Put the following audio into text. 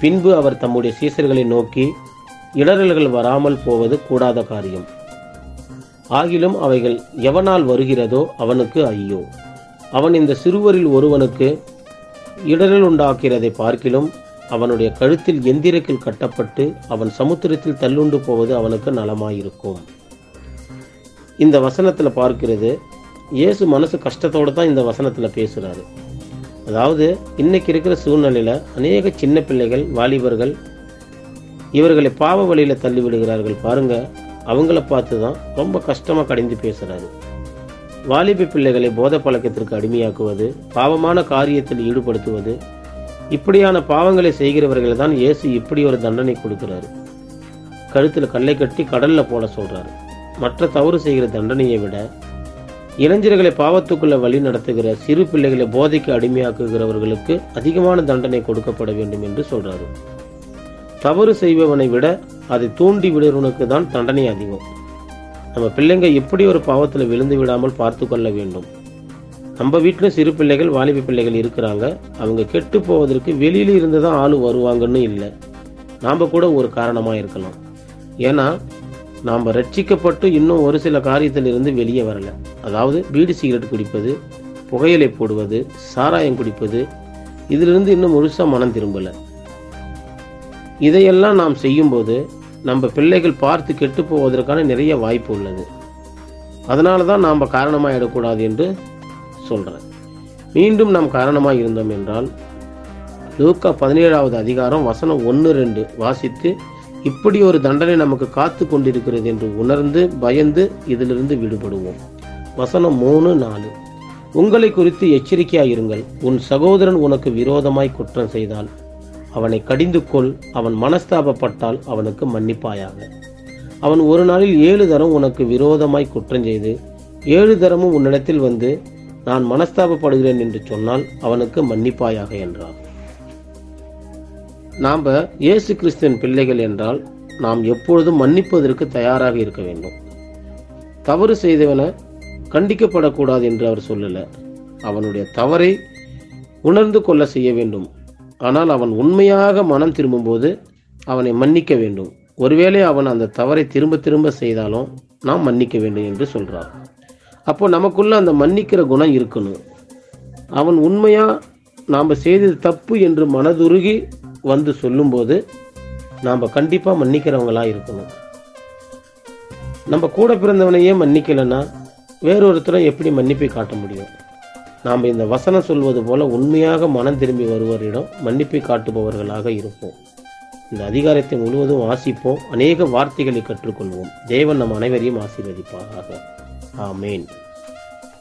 பின்பு அவர் தம்முடைய சீசர்களை நோக்கி இடரல்கள் வராமல் போவது கூடாத காரியம். ஆகிலும் அவைகள் எவனால் வருகிறதோ அவனுக்கு ஐயோ. அவன் இந்த சிறுவரில் ஒருவனுக்கு இடரல் உண்டாக்கிறதை பார்க்கிலும் அவனுடைய கழுத்தில் எந்திரக்கில் கட்டப்பட்டு அவன் சமுத்திரத்தில் தள்ளுண்டு போவது அவனுக்கு நலமாயிருக்கும். இந்த வசனத்தில் பார்க்கிறது இயேசு மனசு கஷ்டத்தோடு தான் இந்த வசனத்தில் பேசுகிறாரு அதாவது இன்னைக்கு இருக்கிற சூழ்நிலையில் அநேக சின்ன பிள்ளைகள் வாலிபர்கள் இவர்களை பாவ வழியில் தள்ளி விடுகிறார்கள் பாருங்க. அவங்கள பார்த்து தான் ரொம்ப கஷ்டமாக கடிந்து பேசுகிறாரு வாலிப பிள்ளைகளை போத பழக்கத்திற்கு அடிமையாக்குவது பாவமான காரியத்தில் ஈடுபடுத்துவது இப்படியான பாவங்களை செய்கிறவர்கள் தான் இயேசு இப்படி ஒரு தண்டனை கொடுக்கிறாரு. கழுத்தில் கல்லை கட்டி கடலில் போட சொல்கிறாரு மற்ற தவறு செய்கிற தண்டனையை விட இளைஞர்களை பாவத்துக்குள்ள வழி நடத்துகிற சிறு பிள்ளைகளை போதைக்கு அடிமையாக்குகிறவர்களுக்கு அதிகமான தண்டனை கொடுக்கப்பட வேண்டும் என்று சொல்றாரு. தவறு செய்பவனை விட அதை தூண்டி விடுறவனுக்கு தான் தண்டனை அதிகம். நம்ம பிள்ளைங்க எப்படி ஒரு பாவத்தில் விழுந்து விடாமல் பார்த்து கொள்ள வேண்டும்? நம்ம வீட்டில் சிறு பிள்ளைகள் வாலிப பிள்ளைகள் இருக்கிறாங்க. அவங்க கெட்டு போவதற்கு வெளியில இருந்து தான் ஆள் வருவாங்கன்னு இல்லை. நாம் கூட ஒரு காரணமாக இருக்கலாம். ஏன்னா நாம் ரட்சிக்கப்பட்டு இன்னும் ஒரு சில காரியத்தில் இருந்து வெளியே வரல. அதாவது பீடி சிகரெட் குடிப்பது புகையிலை போடுவது சாராயம் குடிப்பது இதிலிருந்து இன்னும் முழுசாக மனம் திரும்பலை. இதையெல்லாம் நாம் செய்யும்போது நம்ம பிள்ளைகள் பார்த்து கெட்டு போவதற்கான நிறைய வாய்ப்பு உள்ளது. அதனால தான் நாம் காரணமாகிடக்கூடாது என்று சொல்கிறேன் மீண்டும் நாம் காரணமாக இருந்தோம் என்றால் லூக்கா பதினேழாவது அதிகாரம் வசனம் ஒன்று ரெண்டு வாசித்து இப்படி ஒரு தண்டனை நமக்கு காத்து கொண்டிருக்கிறது என்று உணர்ந்து பயந்து இதிலிருந்து விடுபடுவோம். வசனம் மூணு நாலு. உங்களை குறித்து எச்சரிக்கையாயிருங்கள். உன் சகோதரன் உனக்கு விரோதமாய் குற்றம் செய்தால் அவனை கடிந்து கொள் அவன் மனஸ்தாபப்பட்டால் அவனுக்கு மன்னிப்பாயாக. அவன் ஒரு நாளில் ஏழு தரம் உனக்கு விரோதமாய் குற்றம் செய்து ஏழு தரமும் உன்னிடத்தில் வந்து நான் மனஸ்தாபப்படுகிறேன் என்று சொன்னால் அவனுக்கு மன்னிப்பாயாக என்றார். நாம் இயேசு கிறிஸ்துவின் பிள்ளைகள் என்றால் நாம் எப்பொழுதும் மன்னிப்பதற்கு தயாராக இருக்க வேண்டும். தவறு செய்தவனை கண்டிக்கப்படக்கூடாது என்று அவர் சொல்லல. அவனுடைய தவறை உணர்ந்து கொள்ள செய்ய வேண்டும். ஆனால் அவன் உண்மையாக மனம் திரும்பும்போது அவனை மன்னிக்க வேண்டும். ஒருவேளை அவன் அந்த தவறை திரும்ப திரும்ப செய்தாலும் நாம் மன்னிக்க வேண்டும் என்று சொல்கிறார் அப்போ நமக்குள்ள அந்த மன்னிக்கிற குணம் இருக்கணும். அவன் உண்மையாக நாம் செய்தது தப்பு என்று மனதுருகி வந்து சொல்லும்போது நாம் கண்டிப்பாக மன்னிக்கிறவங்களாக இருக்கணும். நம்ம கூட பிறந்தவனையே மன்னிக்கலைன்னா வேறொருத்தரை எப்படி மன்னிப்பை காட்ட முடியும்? நாம் இந்த வசனம் சொல்வது போல உண்மையாக மனம் திரும்பி வருவரிடம் மன்னிப்பை காட்டுபவர்களாக இருப்போம். இந்த அதிகாரத்தை முழுவதும் வாசிப்போம். அநேக வார்த்தைகளை கற்றுக்கொள்வோம். தேவன் நம் அனைவரையும் ஆசீர்வதிப்பாராக. ஆமேன்.